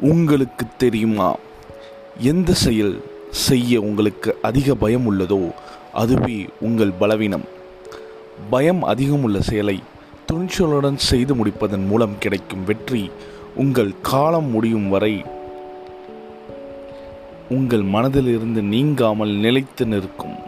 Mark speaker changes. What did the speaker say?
Speaker 1: உங்களுக்கு தெரியுமா? எந்த செயல் செய்ய உங்களுக்கு அதிக பயம் உள்ளதோ அதுவே உங்கள் பலவீனம். பயம் அதிகமுள்ள செயலை துணிச்சலுடன் செய்து முடிப்பதன் மூலம் கிடைக்கும் வெற்றி உங்கள் காலம் முடியும் வரை உங்கள் மனதிலிருந்து நீங்காமல் நிலைத்து நிற்கும்.